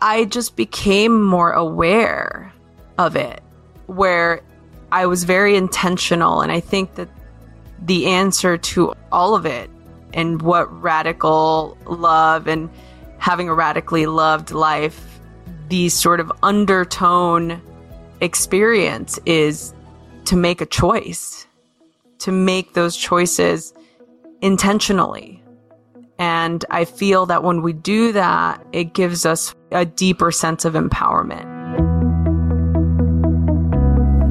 I just became more aware of it, where I was very intentional. And I think that the answer to all of it and what radical love and having a radically loved life, the sort of undertone experience is to make a choice, to make those choices intentionally. And I feel that when we do that, it gives us a deeper sense of empowerment.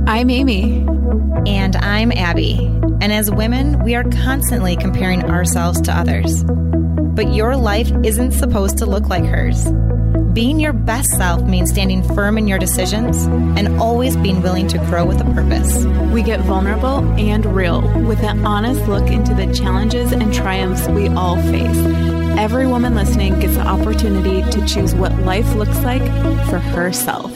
I'm Amy. And I'm Abby. And as women, we are constantly comparing ourselves to others. But your life isn't supposed to look like hers. Being your best self means standing firm in your decisions and always being willing to grow with a purpose. We get vulnerable and real with an honest look into the challenges and triumphs we all face. Every woman listening gets the opportunity to choose what life looks like for herself.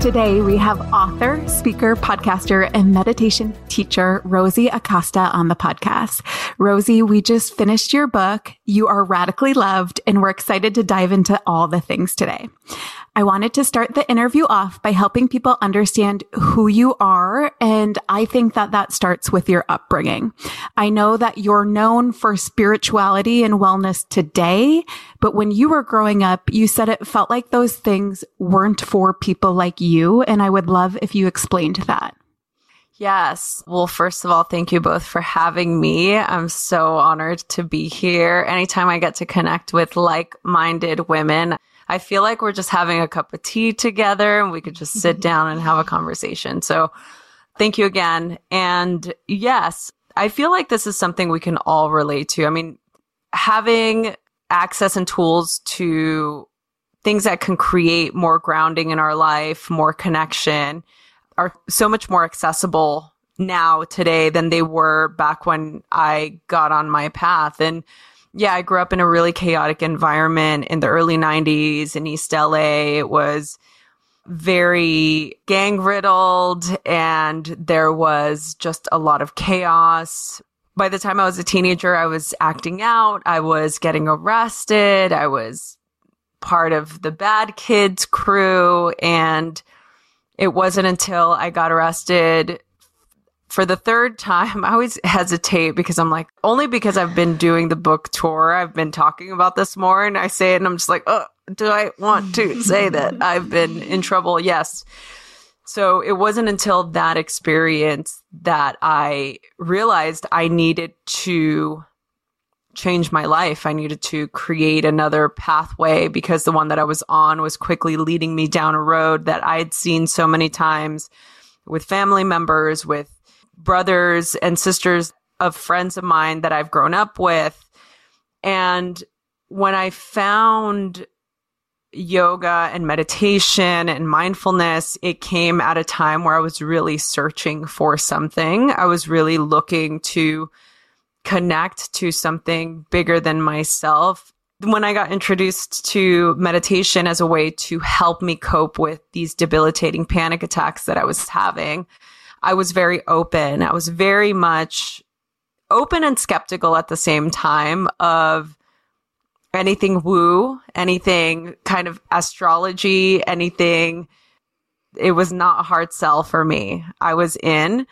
Today, we have author, speaker, podcaster, and meditation teacher Rosie Acosta on the podcast. Rosie, we just finished your book. You are radically loved, and we're excited to dive into all the things today. I wanted to start the interview off by helping people understand who you are. And I think that that starts with your upbringing. I know that you're known for spirituality and wellness today, but when you were growing up, you said it felt like those things weren't for people like you. And I would love if you explained that. Yes. Well, first of all, thank you both for having me. I'm so honored to be here. Anytime I get to connect with like minded women, I feel like we're just having a cup of tea together and we could just sit mm-hmm. down and have a conversation. So thank you again. And yes, I feel like this is something we can all relate to. I mean, having access and tools to things that can create more grounding in our life, more connection are so much more accessible now today than they were back when I got on my path. And yeah, I grew up in a really chaotic environment in the early 90s in East LA. It was very gang riddled and there was just a lot of chaos. By the time I was a teenager, I was acting out. I was getting arrested. I was part of the bad kids crew. And it wasn't until I got arrested for the third time, I always hesitate because I'm like, only because I've been doing the book tour, I've been talking about this more, and I say it, and I'm just like, oh, do I want to say that I've been in trouble? Yes. So it wasn't until that experience that I realized I needed to change my life. I needed to create another pathway because the one that I was on was quickly leading me down a road that I had seen so many times with family members, with brothers and sisters of friends of mine that I've grown up with. And when I found yoga and meditation and mindfulness, it came at a time where I was really searching for something. I was really looking to connect to something bigger than myself. When I got introduced to meditation as a way to help me cope with these debilitating panic attacks that I was having, I was very open. I was very much open and skeptical at the same time of anything woo, anything kind of astrology, anything. It was not a hard sell for me. I was in.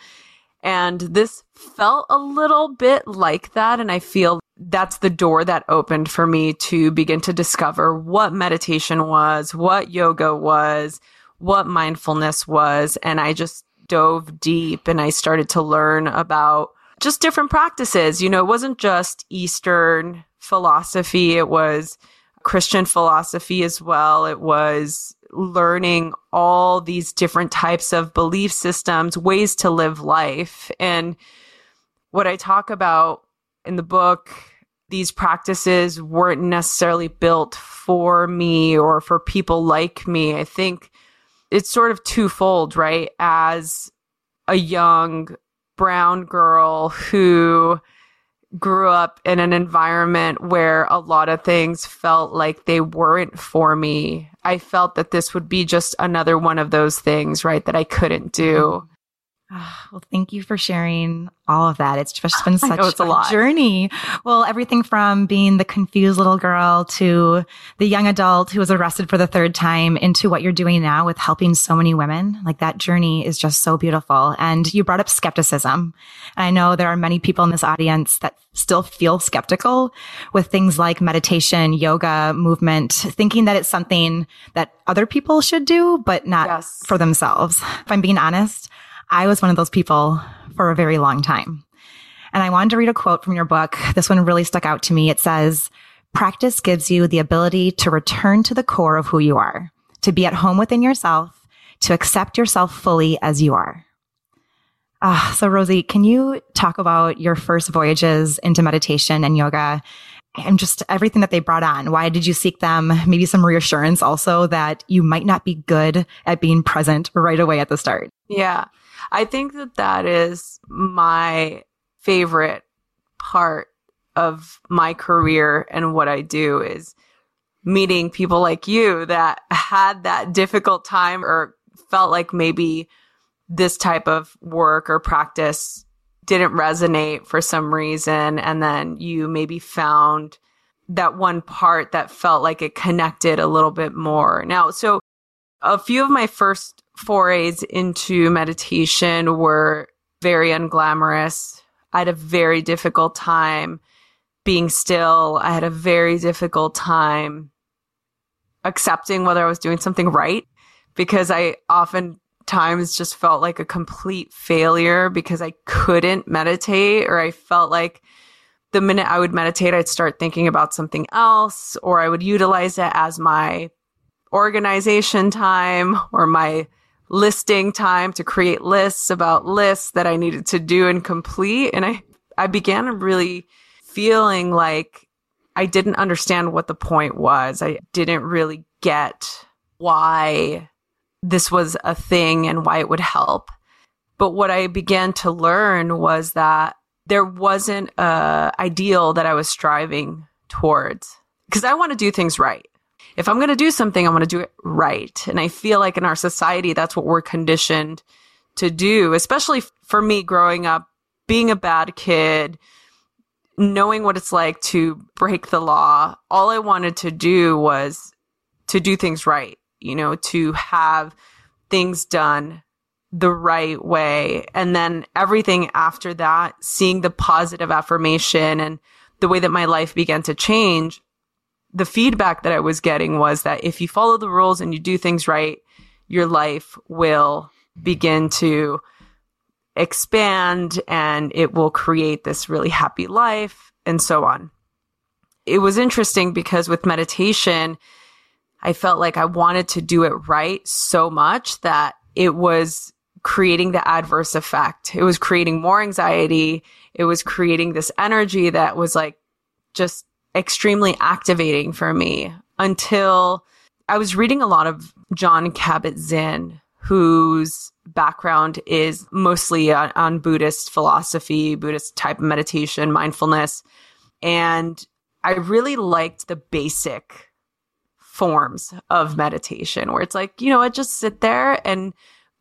And this felt a little bit like that. And I feel that's the door that opened for me to begin to discover what meditation was, what yoga was, what mindfulness was. And I just dove deep and I started to learn about just different practices. You know, it wasn't just Eastern philosophy, it was Christian philosophy as well. It was learning all these different types of belief systems, ways to live life. And what I talk about in the book, these practices weren't necessarily built for me or for people like me. I think it's sort of twofold, right? As a young brown girl who grew up in an environment where a lot of things felt like they weren't for me. I felt that this would be just another one of those things, right? That I couldn't do. Mm-hmm. Oh, well, thank you for sharing all of that. It's just been such a lot. journey. Well, everything from being the confused little girl to the young adult who was arrested for the third time into what you're doing now with helping so many women. Like that journey is just so beautiful. And you brought up skepticism. I know there are many people in this audience that still feel skeptical with things like meditation, yoga, movement, thinking that it's something that other people should do, but not yes. for themselves. If I'm being honest, I was one of those people for a very long time. And I wanted to read a quote from your book. This one really stuck out to me. It says, practice gives you the ability to return to the core of who you are, to be at home within yourself, to accept yourself fully as you are. Ah, so Rosie, can you talk about your first voyages into meditation and yoga and just everything that they brought on. Why did you seek them? Maybe some reassurance also that you might not be good at being present right away at the start. Yeah. I think that that is my favorite part of my career and what I do is meeting people like you that had that difficult time or felt like maybe this type of work or practice didn't resonate for some reason. And then you maybe found that one part that felt like it connected a little bit more. Now, so a few of my first forays into meditation were very unglamorous. I had a very difficult time being still. I had a very difficult time accepting whether I was doing something right because I oftentimes just felt like a complete failure because I couldn't meditate or I felt like the minute I would meditate, I'd start thinking about something else or I would utilize it as my organization time or my listing time to create lists about lists that I needed to do and complete. And I, I began really feeling like I didn't understand what the point was. I didn't really get why this was a thing and why it would help. But what I began to learn was that there wasn't a ideal that I was striving towards because I want to do things right if I'm going to do something, I want to do it right. And I feel like in our society, that's what we're conditioned to do, especially for me growing up, being a bad kid, knowing what it's like to break the law. All I wanted to do was to do things right, you know, to have things done the right way. And then everything after that, seeing the positive affirmation and the way that my life began to change the feedback that I was getting was that if you follow the rules and you do things right, your life will begin to expand and it will create this really happy life and so on. It was interesting because with meditation, I felt like I wanted to do it right so much that it was creating the adverse effect. It was creating more anxiety. It was creating this energy that was like just extremely activating for me until I was reading a lot of Jon Kabat-Zinn, whose background is mostly on, on Buddhist philosophy, Buddhist type of meditation, mindfulness. And I really liked the basic forms of meditation where it's like, you know what, just sit there and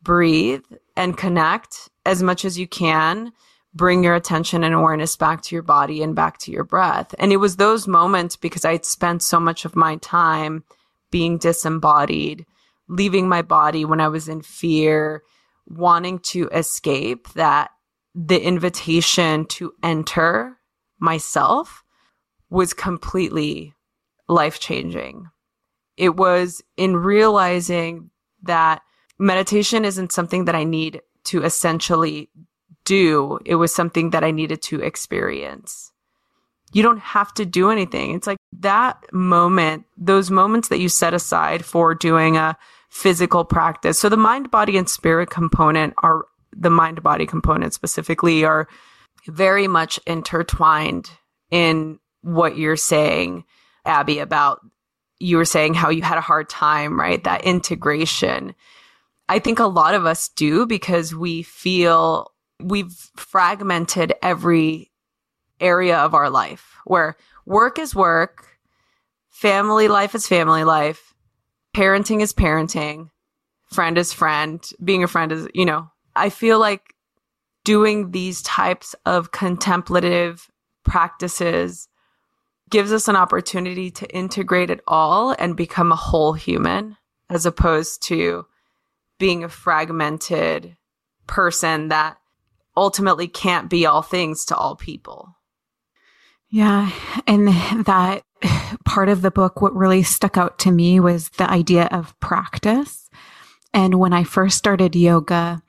breathe and connect as much as you can bring your attention and awareness back to your body and back to your breath. And it was those moments because I'd spent so much of my time being disembodied, leaving my body when I was in fear, wanting to escape that the invitation to enter myself was completely life changing. It was in realizing that meditation isn't something that I need to essentially do. It was something that I needed to experience. You don't have to do anything. It's like that moment, those moments that you set aside for doing a physical practice. So the mind, body, and spirit component are the mind, body component specifically are very much intertwined in what you're saying, Abby, about you were saying how you had a hard time, right? That integration. I think a lot of us do because we feel we've fragmented every area of our life where work is work, family life is family life, parenting is parenting, friend is friend, being a friend is, you know, I feel like doing these types of contemplative practices gives us an opportunity to integrate it all and become a whole human as opposed to being a fragmented person that ultimately can't be all things to all people. Yeah. And that part of the book, what really stuck out to me was the idea of practice. And when I first started yoga,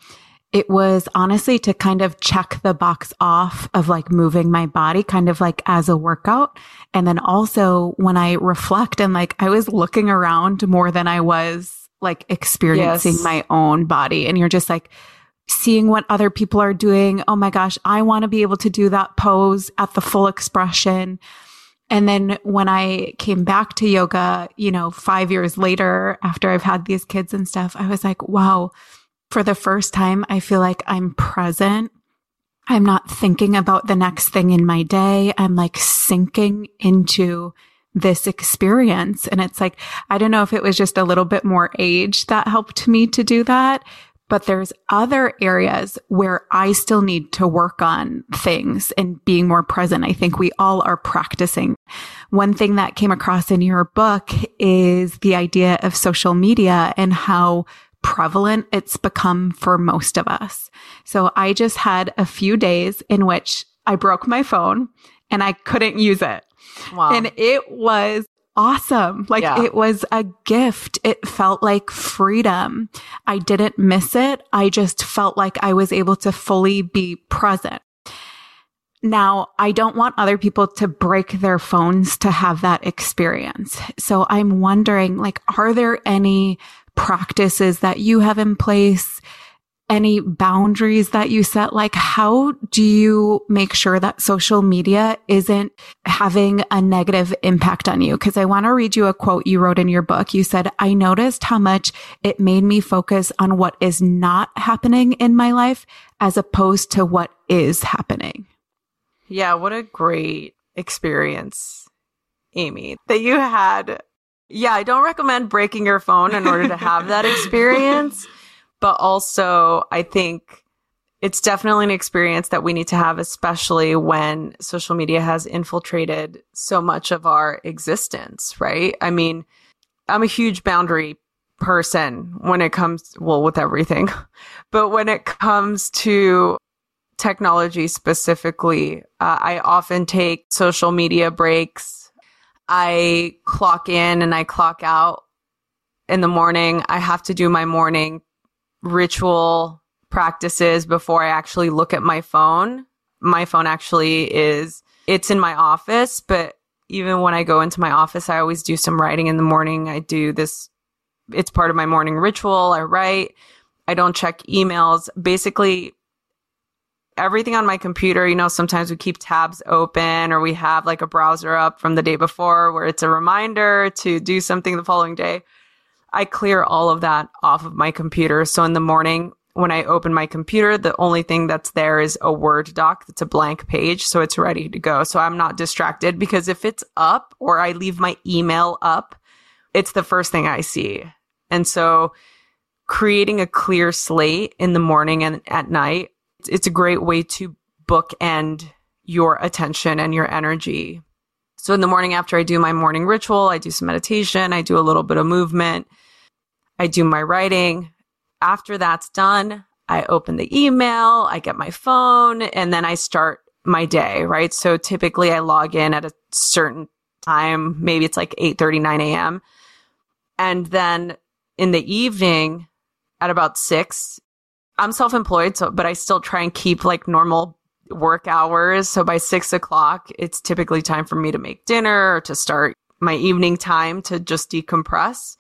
it was honestly to kind of check the box off of like moving my body kind of like as a workout. And then also when I reflect and like I was looking around more than I was like experiencing yes. my own body. And you're just like, seeing what other people are doing. Oh my gosh, I want to be able to do that pose at the full expression. And then when I came back to yoga, you know, five years later, after I've had these kids and stuff, I was like, wow, for the first time, I feel like I'm present. I'm not thinking about the next thing in my day. I'm like sinking into this experience. And it's like, I don't know if it was just a little bit more age that helped me to do that, but there's other areas where I still need to work on things and being more present. I think we all are practicing. One thing that came across in your book is the idea of social media and how prevalent it's become for most of us. So I just had a few days in which I broke my phone and I couldn't use it. Wow. And it was awesome. Like yeah. it was a gift. It felt like freedom. I didn't miss it. I just felt like I was able to fully be present. Now, I don't want other people to break their phones to have that experience. So I'm wondering, like, are there any practices that you have in place any boundaries that you set? Like, how do you make sure that social media isn't having a negative impact on you? Cause I want to read you a quote you wrote in your book. You said, I noticed how much it made me focus on what is not happening in my life as opposed to what is happening. Yeah. What a great experience, Amy, that you had. Yeah. I don't recommend breaking your phone in order to have that experience. But also I think it's definitely an experience that we need to have, especially when social media has infiltrated so much of our existence, right? I mean, I'm a huge boundary person when it comes, well, with everything, but when it comes to technology specifically, uh, I often take social media breaks. I clock in and I clock out in the morning. I have to do my morning ritual practices before I actually look at my phone. My phone actually is, it's in my office, but even when I go into my office, I always do some writing in the morning. I do this, it's part of my morning ritual. I write. I don't check emails. Basically, everything on my computer, you know, sometimes we keep tabs open or we have like a browser up from the day before where it's a reminder to do something the following day. I clear all of that off of my computer. So in the morning, when I open my computer, the only thing that's there is a Word doc that's a blank page. So it's ready to go. So I'm not distracted because if it's up or I leave my email up, it's the first thing I see. And so creating a clear slate in the morning and at night, it's a great way to bookend your attention and your energy. So in the morning after I do my morning ritual, I do some meditation, I do a little bit of movement, I do my writing. After that's done, I open the email, I get my phone, and then I start my day, right? So typically I log in at a certain time, maybe it's like 8 39 a.m. And then in the evening at about six, I'm self employed, so, but I still try and keep like normal work hours. So by six o'clock, it's typically time for me to make dinner or to start my evening time to just decompress.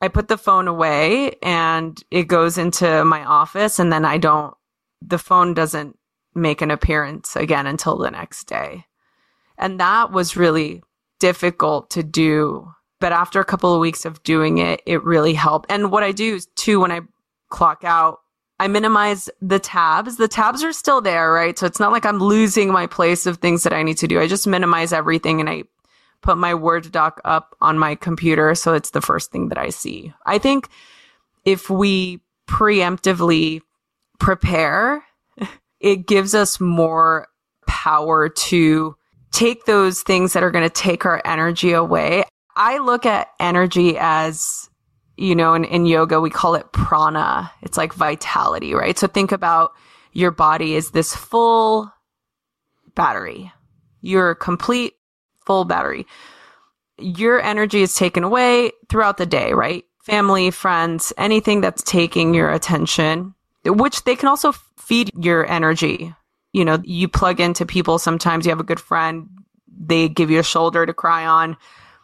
I put the phone away and it goes into my office and then I don't, the phone doesn't make an appearance again until the next day. And that was really difficult to do. But after a couple of weeks of doing it, it really helped. And what I do is too, when I clock out, I minimize the tabs. The tabs are still there, right? So it's not like I'm losing my place of things that I need to do. I just minimize everything and I put my Word doc up on my computer. So it's the first thing that I see. I think if we preemptively prepare it gives us more power to take those things that are going to take our energy away. I look at energy as, you know, in, in yoga, we call it prana. It's like vitality, right? So think about your body is this full battery. Your complete full battery. Your energy is taken away throughout the day, right? Family, friends, anything that's taking your attention, which they can also feed your energy. You know, you plug into people. Sometimes you have a good friend. They give you a shoulder to cry on.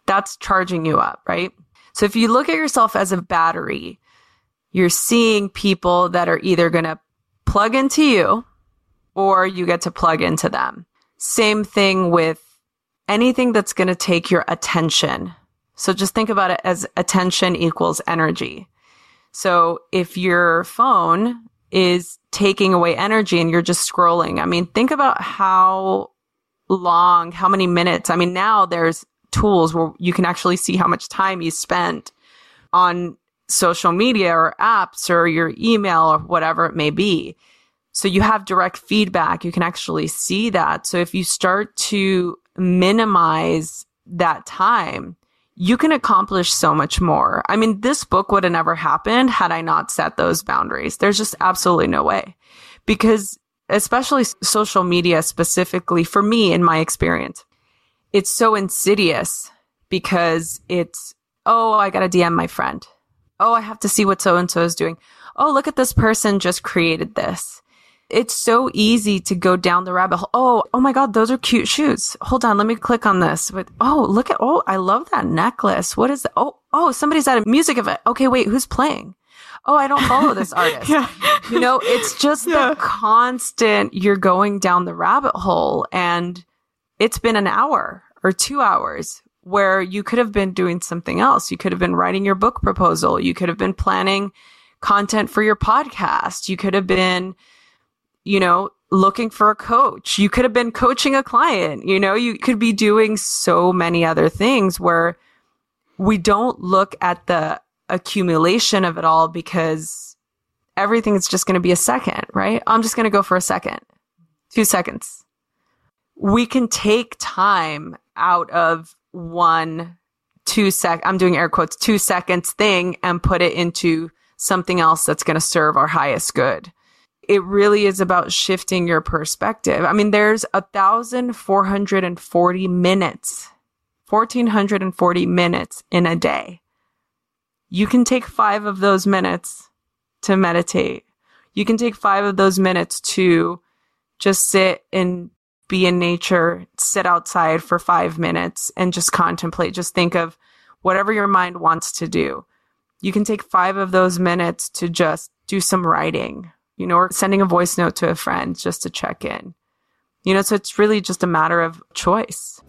That's charging you up, right? So if you look at yourself as a battery, you're seeing people that are either going to plug into you or you get to plug into them. Same thing with anything that's going to take your attention. So just think about it as attention equals energy. So if your phone is taking away energy and you're just scrolling, I mean, think about how long, how many minutes. I mean, now there's tools where you can actually see how much time you spent on social media or apps or your email or whatever it may be. So you have direct feedback. You can actually see that. So if you start to minimize that time, you can accomplish so much more. I mean, this book would have never happened had I not set those boundaries. There's just absolutely no way because especially social media specifically for me in my experience, it's so insidious because it's, oh, I got to DM my friend. Oh, I have to see what so and so is doing. Oh, look at this person just created this it's so easy to go down the rabbit hole. Oh, oh my God, those are cute shoes. Hold on, let me click on this. But oh, look at oh, I love that necklace. What is that? Oh, oh, somebody's at a music event. Okay, wait, who's playing? Oh, I don't follow this artist. yeah. You know, it's just yeah. the constant you're going down the rabbit hole and it's been an hour or two hours where you could have been doing something else. You could have been writing your book proposal. You could have been planning content for your podcast. You could have been you know, looking for a coach. You could have been coaching a client. You know, you could be doing so many other things where we don't look at the accumulation of it all because everything is just going to be a second, right? I'm just going to go for a second, two seconds. We can take time out of one, two sec, I'm doing air quotes, two seconds thing and put it into something else that's going to serve our highest good it really is about shifting your perspective. I mean, there's a thousand four hundred and forty minutes, fourteen hundred and forty minutes in a day. You can take five of those minutes to meditate. You can take five of those minutes to just sit and be in nature, sit outside for five minutes and just contemplate. Just think of whatever your mind wants to do. You can take five of those minutes to just do some writing you know, or sending a voice note to a friend just to check in. You know, so it's really just a matter of choice.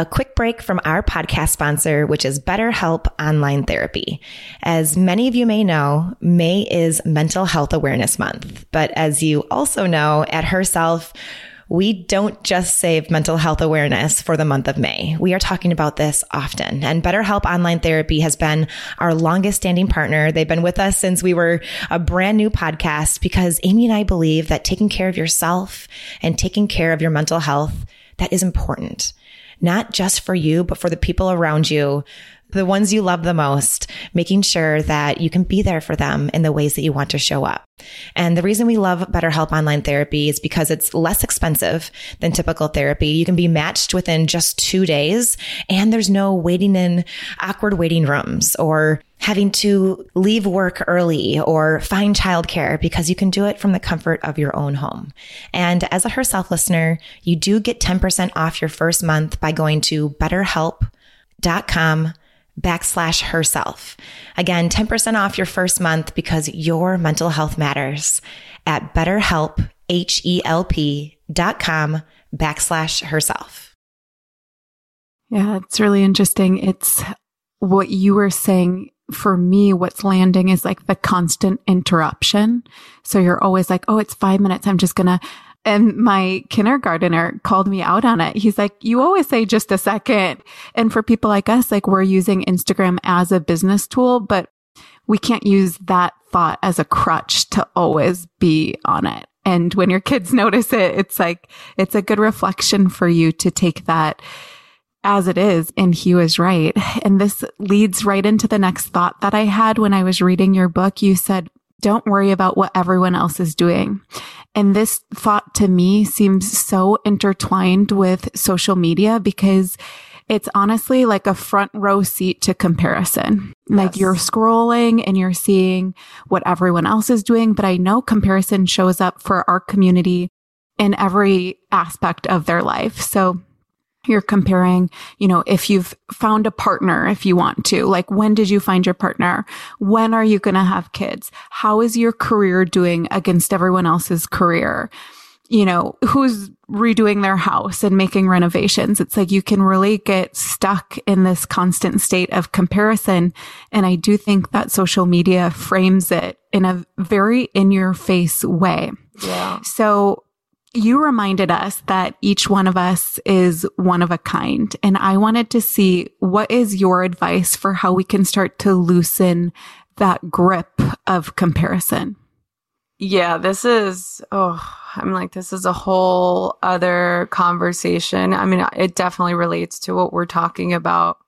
A quick break from our podcast sponsor, which is BetterHelp Online Therapy. As many of you may know, May is Mental Health Awareness Month. But as you also know, at Herself, we don't just save mental health awareness for the month of May. We are talking about this often. And BetterHelp Online Therapy has been our longest standing partner. They've been with us since we were a brand new podcast because Amy and I believe that taking care of yourself and taking care of your mental health, that is important. Not just for you, but for the people around you the ones you love the most, making sure that you can be there for them in the ways that you want to show up. And the reason we love BetterHelp online therapy is because it's less expensive than typical therapy. You can be matched within just two days and there's no waiting in awkward waiting rooms or having to leave work early or find childcare because you can do it from the comfort of your own home. And as a Herself listener, you do get 10% off your first month by going to betterhelp.com backslash herself. Again, 10% off your first month because your mental health matters at betterhelp, H-E-L-P dot com backslash herself. Yeah, it's really interesting. It's what you were saying for me, what's landing is like the constant interruption. So you're always like, Oh, it's five minutes. I'm just going to and my kindergartner called me out on it. He's like, you always say just a second. And for people like us, like we're using Instagram as a business tool, but we can't use that thought as a crutch to always be on it. And when your kids notice it, it's like, it's a good reflection for you to take that as it is. And he was right. And this leads right into the next thought that I had when I was reading your book. You said, don't worry about what everyone else is doing. And this thought to me seems so intertwined with social media because it's honestly like a front row seat to comparison. Yes. Like you're scrolling and you're seeing what everyone else is doing. But I know comparison shows up for our community in every aspect of their life. So you're comparing, you know, if you've found a partner, if you want to, like, when did you find your partner? When are you going to have kids? How is your career doing against everyone else's career? you know, who's redoing their house and making renovations. It's like you can really get stuck in this constant state of comparison. And I do think that social media frames it in a very in your face way. Yeah. So you reminded us that each one of us is one of a kind. And I wanted to see what is your advice for how we can start to loosen that grip of comparison? Yeah, this is, oh, I'm like, this is a whole other conversation. I mean, it definitely relates to what we're talking about.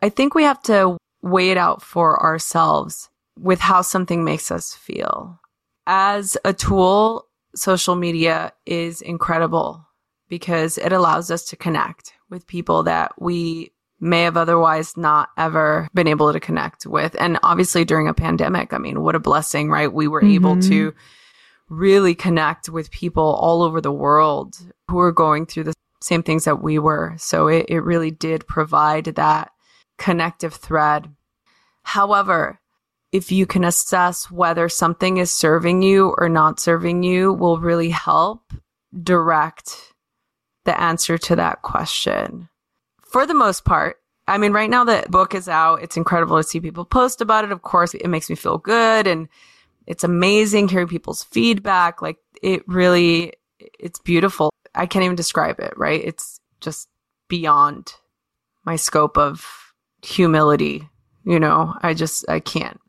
I think we have to weigh it out for ourselves with how something makes us feel. As a tool, social media is incredible because it allows us to connect with people that we may have otherwise not ever been able to connect with. And obviously during a pandemic, I mean, what a blessing, right? We were mm-hmm. able to really connect with people all over the world who are going through the same things that we were. So it, it really did provide that connective thread. However, if you can assess whether something is serving you or not serving you will really help direct the answer to that question for the most part, I mean, right now the book is out. It's incredible to see people post about it. Of course, it makes me feel good and it's amazing hearing people's feedback. Like it really, it's beautiful. I can't even describe it, right? It's just beyond my scope of humility. You know, I just, I can't.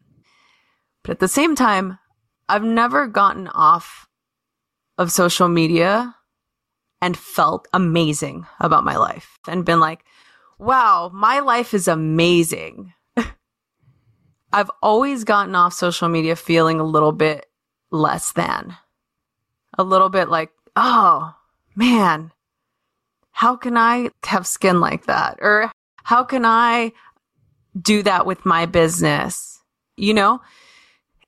But at the same time, I've never gotten off of social media and felt amazing about my life and been like, wow, my life is amazing. I've always gotten off social media feeling a little bit less than, a little bit like, oh man, how can I have skin like that? Or how can I do that with my business? You know?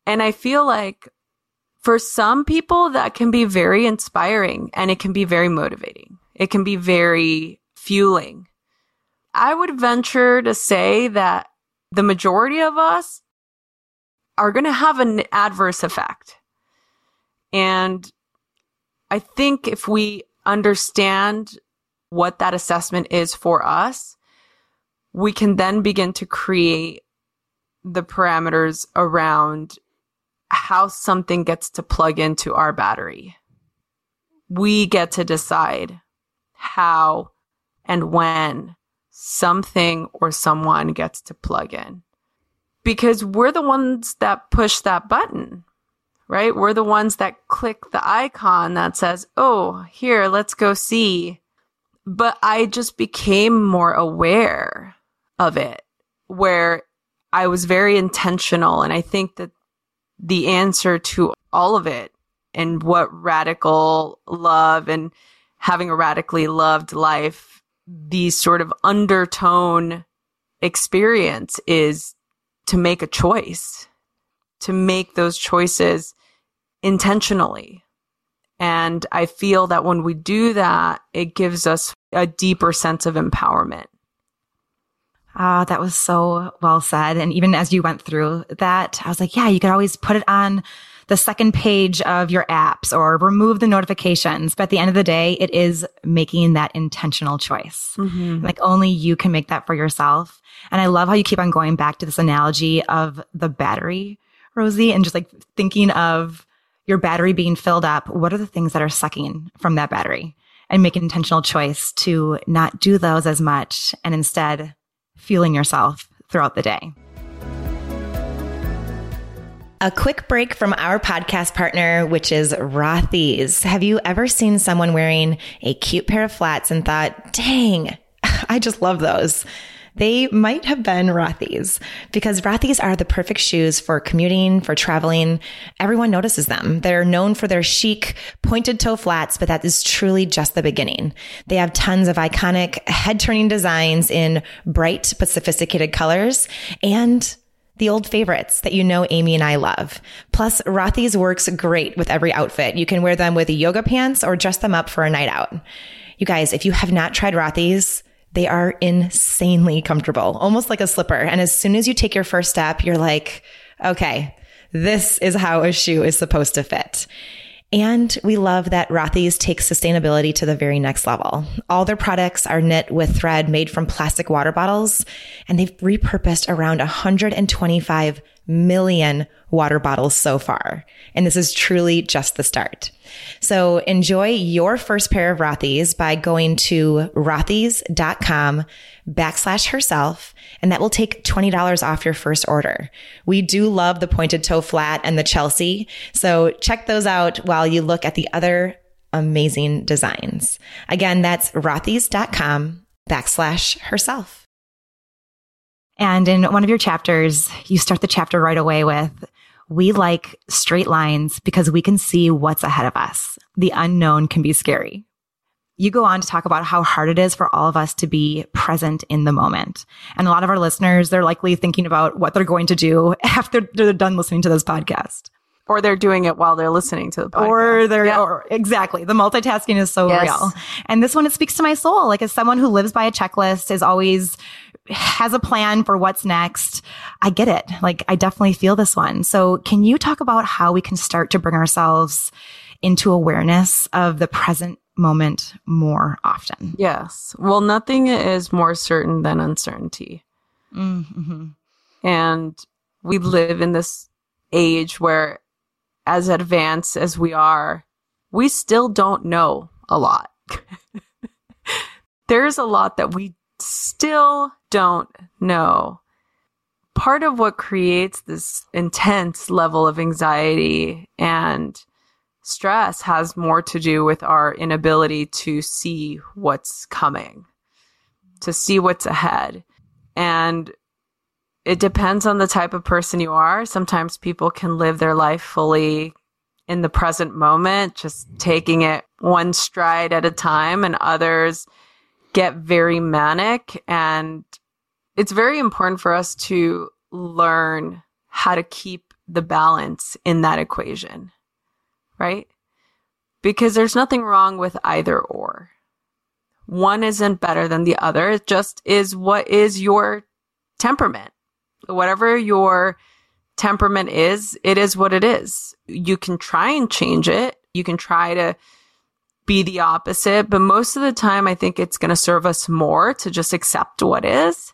And I feel like for some people that can be very inspiring and it can be very motivating. It can be very fueling. I would venture to say that the majority of us are going to have an adverse effect. And I think if we understand what that assessment is for us, we can then begin to create the parameters around how something gets to plug into our battery. We get to decide how and when something or someone gets to plug in because we're the ones that push that button, right? We're the ones that click the icon that says, Oh, here, let's go see. But I just became more aware of it where I was very intentional. And I think that the answer to all of it and what radical love and having a radically loved life, the sort of undertone experience is to make a choice, to make those choices intentionally. And I feel that when we do that, it gives us a deeper sense of empowerment. Ah, that was so well said. And even as you went through that, I was like, yeah, you could always put it on the second page of your apps or remove the notifications. But at the end of the day, it is making that intentional choice. Mm-hmm. Like only you can make that for yourself. And I love how you keep on going back to this analogy of the battery, Rosie, and just like thinking of your battery being filled up. What are the things that are sucking from that battery? And make an intentional choice to not do those as much and instead fueling yourself throughout the day. A quick break from our podcast partner, which is Rothy's. Have you ever seen someone wearing a cute pair of flats and thought, dang, I just love those? They might have been Rothy's because Rothy's are the perfect shoes for commuting, for traveling. Everyone notices them. They're known for their chic pointed toe flats, but that is truly just the beginning. They have tons of iconic head turning designs in bright but sophisticated colors and the old favorites that you know Amy and I love. Plus, Rothy's works great with every outfit. You can wear them with yoga pants or dress them up for a night out. You guys, if you have not tried Rothy's, they are insanely comfortable, almost like a slipper. And as soon as you take your first step, you're like, okay, this is how a shoe is supposed to fit. And we love that Rothy's takes sustainability to the very next level. All their products are knit with thread made from plastic water bottles, and they've repurposed around 125 million water bottles so far. And this is truly just the start. So enjoy your first pair of Rothy's by going to rothys.com backslash herself. And that will take $20 off your first order. We do love the pointed toe flat and the Chelsea. So check those out while you look at the other amazing designs. Again, that's rothys.com backslash herself. And in one of your chapters, you start the chapter right away with, we like straight lines because we can see what's ahead of us. The unknown can be scary. You go on to talk about how hard it is for all of us to be present in the moment. And a lot of our listeners, they're likely thinking about what they're going to do after they're done listening to this podcast. Or they're doing it while they're listening to the podcast. Or they're, yeah. or, exactly. The multitasking is so yes. real. And this one, it speaks to my soul. Like as someone who lives by a checklist is always has a plan for what's next. I get it. Like I definitely feel this one. So can you talk about how we can start to bring ourselves into awareness of the present moment more often? Yes. Well, nothing is more certain than uncertainty. Mm-hmm. And we live in this age where as advanced as we are, we still don't know a lot. There's a lot that we still don't know. Part of what creates this intense level of anxiety and stress has more to do with our inability to see what's coming, to see what's ahead. And it depends on the type of person you are. Sometimes people can live their life fully in the present moment, just taking it one stride at a time, and others get very manic. And it's very important for us to learn how to keep the balance in that equation, right? Because there's nothing wrong with either or. One isn't better than the other. It just is what is your temperament. Whatever your temperament is, it is what it is. You can try and change it. You can try to be the opposite. But most of the time, I think it's going to serve us more to just accept what is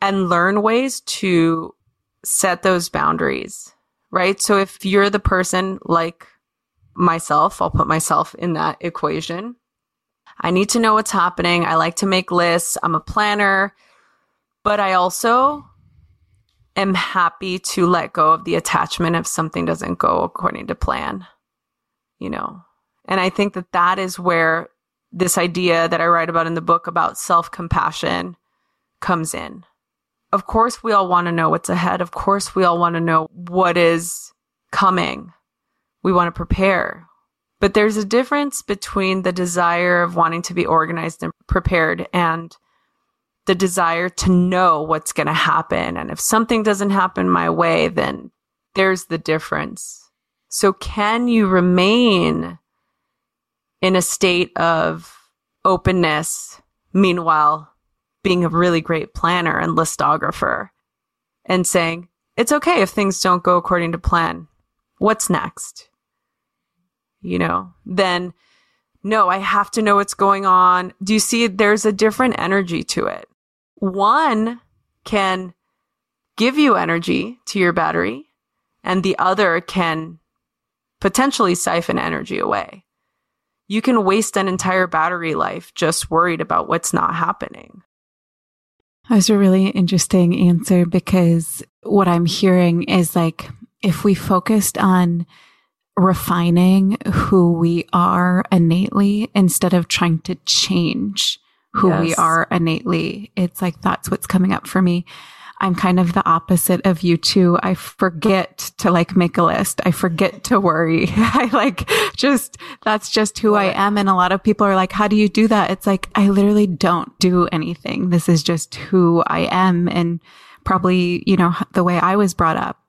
and learn ways to set those boundaries, right? So if you're the person like myself, I'll put myself in that equation. I need to know what's happening. I like to make lists. I'm a planner, but I also am happy to let go of the attachment if something doesn't go according to plan. You know, and I think that that is where this idea that I write about in the book about self compassion comes in. Of course, we all want to know what's ahead. Of course, we all want to know what is coming. We want to prepare. But there's a difference between the desire of wanting to be organized and prepared and the desire to know what's going to happen. And if something doesn't happen my way, then there's the difference. So can you remain in a state of openness, meanwhile, being a really great planner and listographer and saying, it's okay if things don't go according to plan. What's next? You know, then no, I have to know what's going on. Do you see there's a different energy to it? One can give you energy to your battery and the other can potentially siphon energy away you can waste an entire battery life just worried about what's not happening. That was a really interesting answer because what I'm hearing is like if we focused on refining who we are innately instead of trying to change who yes. we are innately, it's like that's what's coming up for me. I'm kind of the opposite of you two. I forget to like make a list. I forget to worry. I like just, that's just who I am. And a lot of people are like, how do you do that? It's like, I literally don't do anything. This is just who I am and probably, you know, the way I was brought up.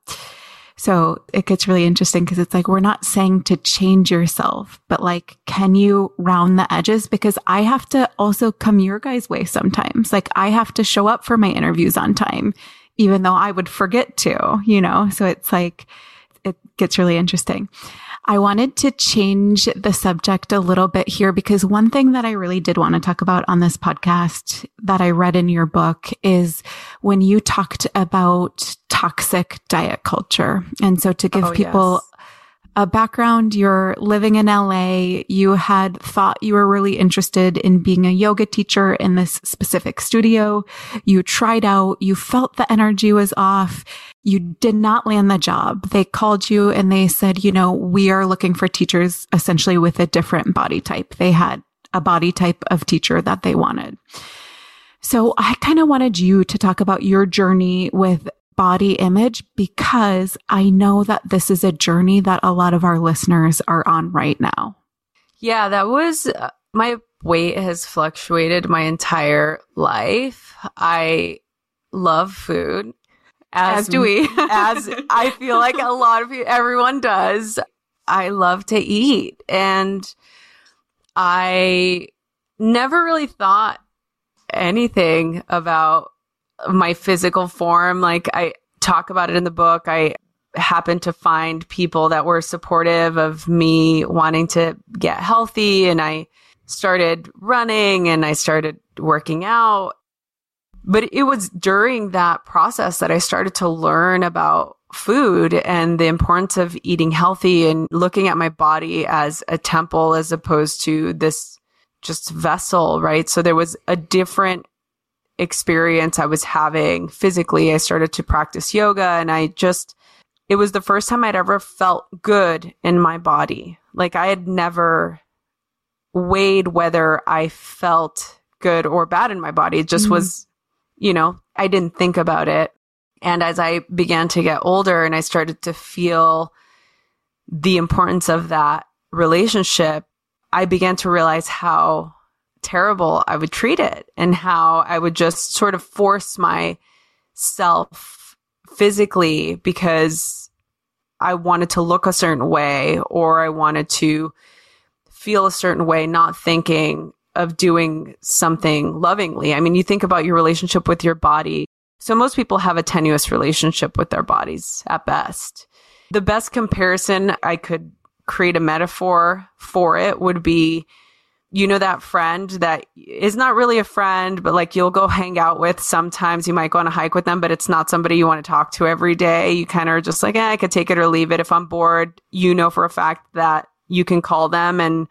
So it gets really interesting because it's like, we're not saying to change yourself, but like, can you round the edges? Because I have to also come your guys' way sometimes. Like I have to show up for my interviews on time, even though I would forget to, you know? So it's like, it gets really interesting. I wanted to change the subject a little bit here because one thing that I really did want to talk about on this podcast that I read in your book is when you talked about toxic diet culture. And so to give oh, people yes a background. You're living in LA. You had thought you were really interested in being a yoga teacher in this specific studio. You tried out. You felt the energy was off. You did not land the job. They called you and they said, you know, we are looking for teachers essentially with a different body type. They had a body type of teacher that they wanted. So I kind of wanted you to talk about your journey with body image because I know that this is a journey that a lot of our listeners are on right now. Yeah, that was uh, my weight has fluctuated my entire life. I love food. As, as do we. as I feel like a lot of people, everyone does. I love to eat and I never really thought anything about my physical form. Like I talk about it in the book. I happened to find people that were supportive of me wanting to get healthy and I started running and I started working out. But it was during that process that I started to learn about food and the importance of eating healthy and looking at my body as a temple as opposed to this just vessel, right? So there was a different experience I was having physically. I started to practice yoga and I just, it was the first time I'd ever felt good in my body. Like I had never weighed whether I felt good or bad in my body. It just mm-hmm. was, you know, I didn't think about it. And as I began to get older and I started to feel the importance of that relationship, I began to realize how terrible I would treat it and how I would just sort of force myself physically because I wanted to look a certain way or I wanted to feel a certain way, not thinking of doing something lovingly. I mean, you think about your relationship with your body. So most people have a tenuous relationship with their bodies at best. The best comparison I could create a metaphor for it would be you know that friend that is not really a friend, but like you'll go hang out with sometimes. You might go on a hike with them, but it's not somebody you want to talk to every day. You kind of are just like, eh, I could take it or leave it. If I'm bored, you know for a fact that you can call them and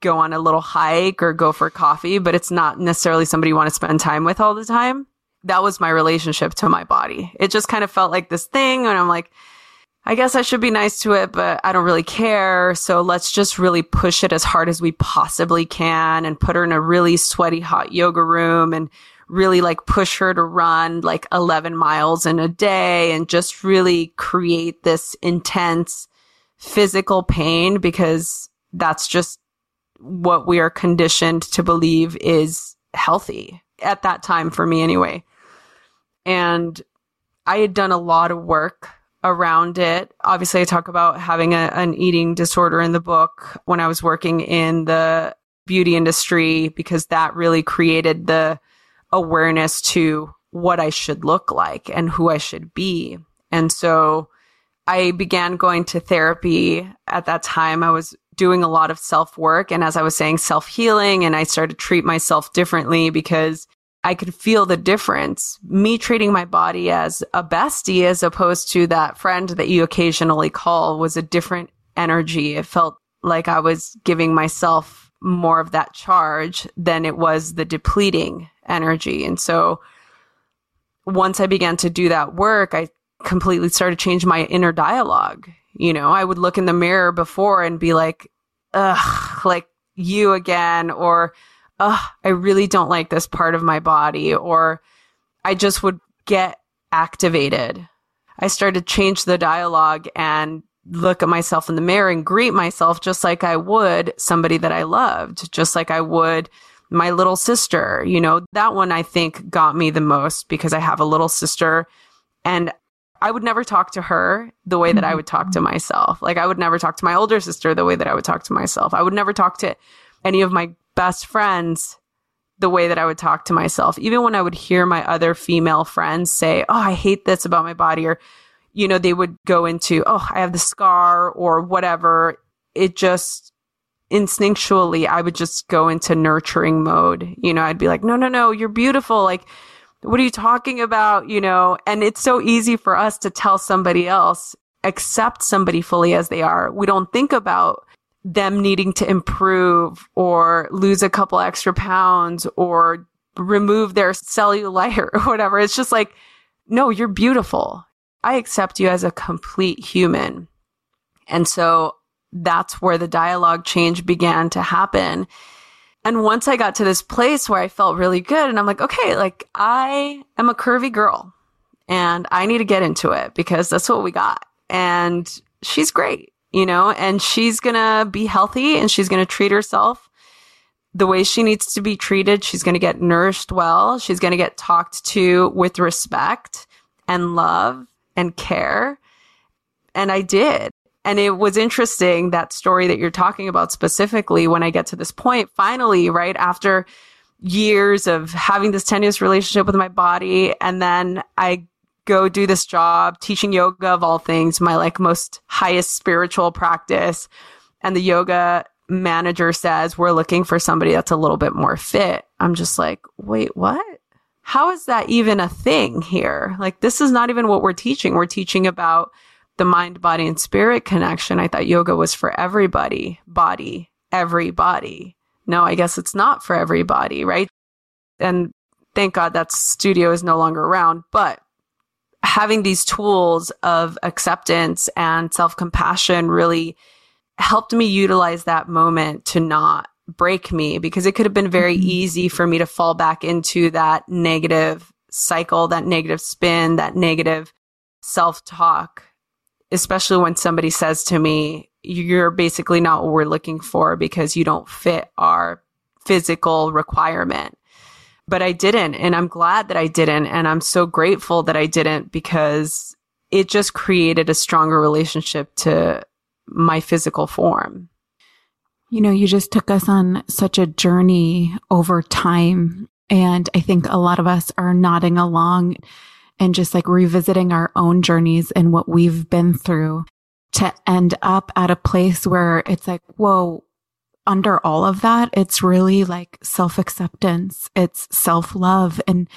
go on a little hike or go for coffee, but it's not necessarily somebody you want to spend time with all the time. That was my relationship to my body. It just kind of felt like this thing. And I'm like, I guess I should be nice to it, but I don't really care. So let's just really push it as hard as we possibly can and put her in a really sweaty hot yoga room and really like push her to run like 11 miles in a day and just really create this intense physical pain because that's just what we are conditioned to believe is healthy at that time for me anyway. And I had done a lot of work around it. Obviously, I talk about having a, an eating disorder in the book when I was working in the beauty industry because that really created the awareness to what I should look like and who I should be. And so I began going to therapy at that time. I was doing a lot of self work. And as I was saying, self healing, and I started to treat myself differently because I could feel the difference. Me treating my body as a bestie as opposed to that friend that you occasionally call was a different energy. It felt like I was giving myself more of that charge than it was the depleting energy. And so once I began to do that work, I completely started to change my inner dialogue. You know, I would look in the mirror before and be like, ugh, like you again, or, ugh, I really don't like this part of my body, or I just would get activated. I started to change the dialogue and look at myself in the mirror and greet myself just like I would somebody that I loved, just like I would my little sister. You know, that one I think got me the most because I have a little sister and I would never talk to her the way that I would talk to mm-hmm. myself. Like I would never talk to my older sister the way that I would talk to myself. I would never talk to any of my best friends the way that I would talk to myself. Even when I would hear my other female friends say, Oh, I hate this about my body, or, you know, they would go into, Oh, I have the scar or whatever. It just instinctually, I would just go into nurturing mode. You know, I'd be like, No, no, no, you're beautiful. Like, what are you talking about? You know, and it's so easy for us to tell somebody else, accept somebody fully as they are. We don't think about them needing to improve or lose a couple extra pounds or remove their cellulite or whatever. It's just like, no, you're beautiful. I accept you as a complete human. And so that's where the dialogue change began to happen. And once I got to this place where I felt really good and I'm like, okay, like I am a curvy girl and I need to get into it because that's what we got. And she's great, you know, and she's going to be healthy and she's going to treat herself the way she needs to be treated. She's going to get nourished well. She's going to get talked to with respect and love and care. And I did. And it was interesting that story that you're talking about specifically when I get to this point, finally, right after years of having this tenuous relationship with my body. And then I go do this job teaching yoga of all things, my like most highest spiritual practice. And the yoga manager says, we're looking for somebody that's a little bit more fit. I'm just like, wait, what? How is that even a thing here? Like, this is not even what we're teaching. We're teaching about the mind, body, and spirit connection. I thought yoga was for everybody, body, everybody. No, I guess it's not for everybody, right? And thank God that studio is no longer around. But having these tools of acceptance and self compassion really helped me utilize that moment to not break me because it could have been very mm-hmm. easy for me to fall back into that negative cycle, that negative spin, that negative self talk especially when somebody says to me, you're basically not what we're looking for because you don't fit our physical requirement. But I didn't. And I'm glad that I didn't. And I'm so grateful that I didn't because it just created a stronger relationship to my physical form. You know, you just took us on such a journey over time. And I think a lot of us are nodding along and just like revisiting our own journeys and what we've been through to end up at a place where it's like, whoa, under all of that, it's really like self acceptance. It's self love. And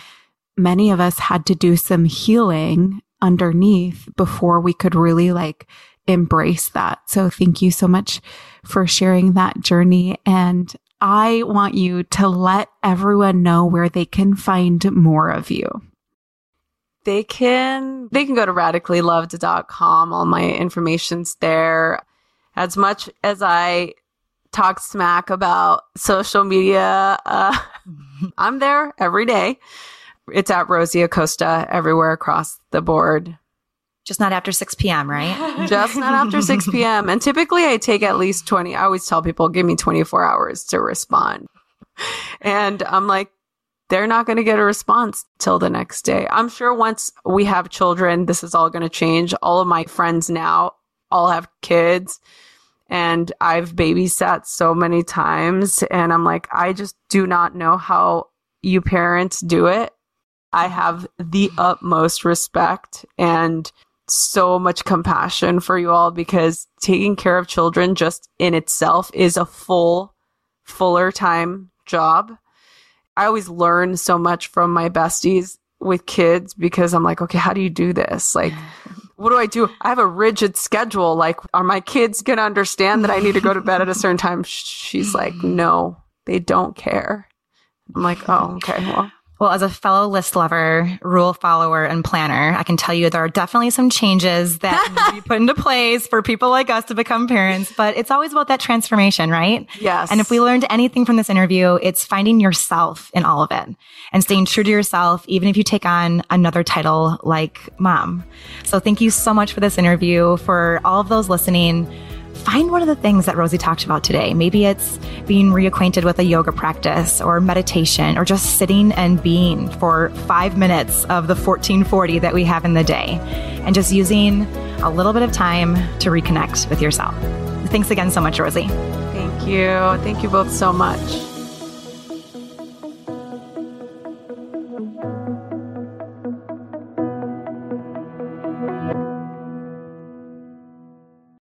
many of us had to do some healing underneath before we could really like embrace that. So thank you so much for sharing that journey. And I want you to let everyone know where they can find more of you they can they can go to radicallyloved.com. All my information's there. As much as I talk smack about social media, uh, I'm there every day. It's at Rosie Acosta everywhere across the board. Just not after 6 p.m., right? Just not after 6 p.m. And typically I take at least 20. I always tell people, give me 24 hours to respond. And I'm like, they're not going to get a response till the next day. I'm sure once we have children, this is all going to change. All of my friends now all have kids and I've babysat so many times and I'm like, I just do not know how you parents do it. I have the utmost respect and so much compassion for you all because taking care of children just in itself is a full, fuller time job. I always learn so much from my besties with kids because I'm like, okay, how do you do this? Like, what do I do? I have a rigid schedule. Like, are my kids going to understand that I need to go to bed at a certain time? She's like, no, they don't care. I'm like, oh, okay, well. Well, as a fellow list lover, rule follower, and planner, I can tell you there are definitely some changes that need to be put into place for people like us to become parents, but it's always about that transformation, right? Yes. And if we learned anything from this interview, it's finding yourself in all of it and staying true to yourself, even if you take on another title like mom. So thank you so much for this interview. For all of those listening, find one of the things that Rosie talked about today. Maybe it's being reacquainted with a yoga practice or meditation or just sitting and being for five minutes of the 1440 that we have in the day and just using a little bit of time to reconnect with yourself. Thanks again so much, Rosie. Thank you. Thank you both so much.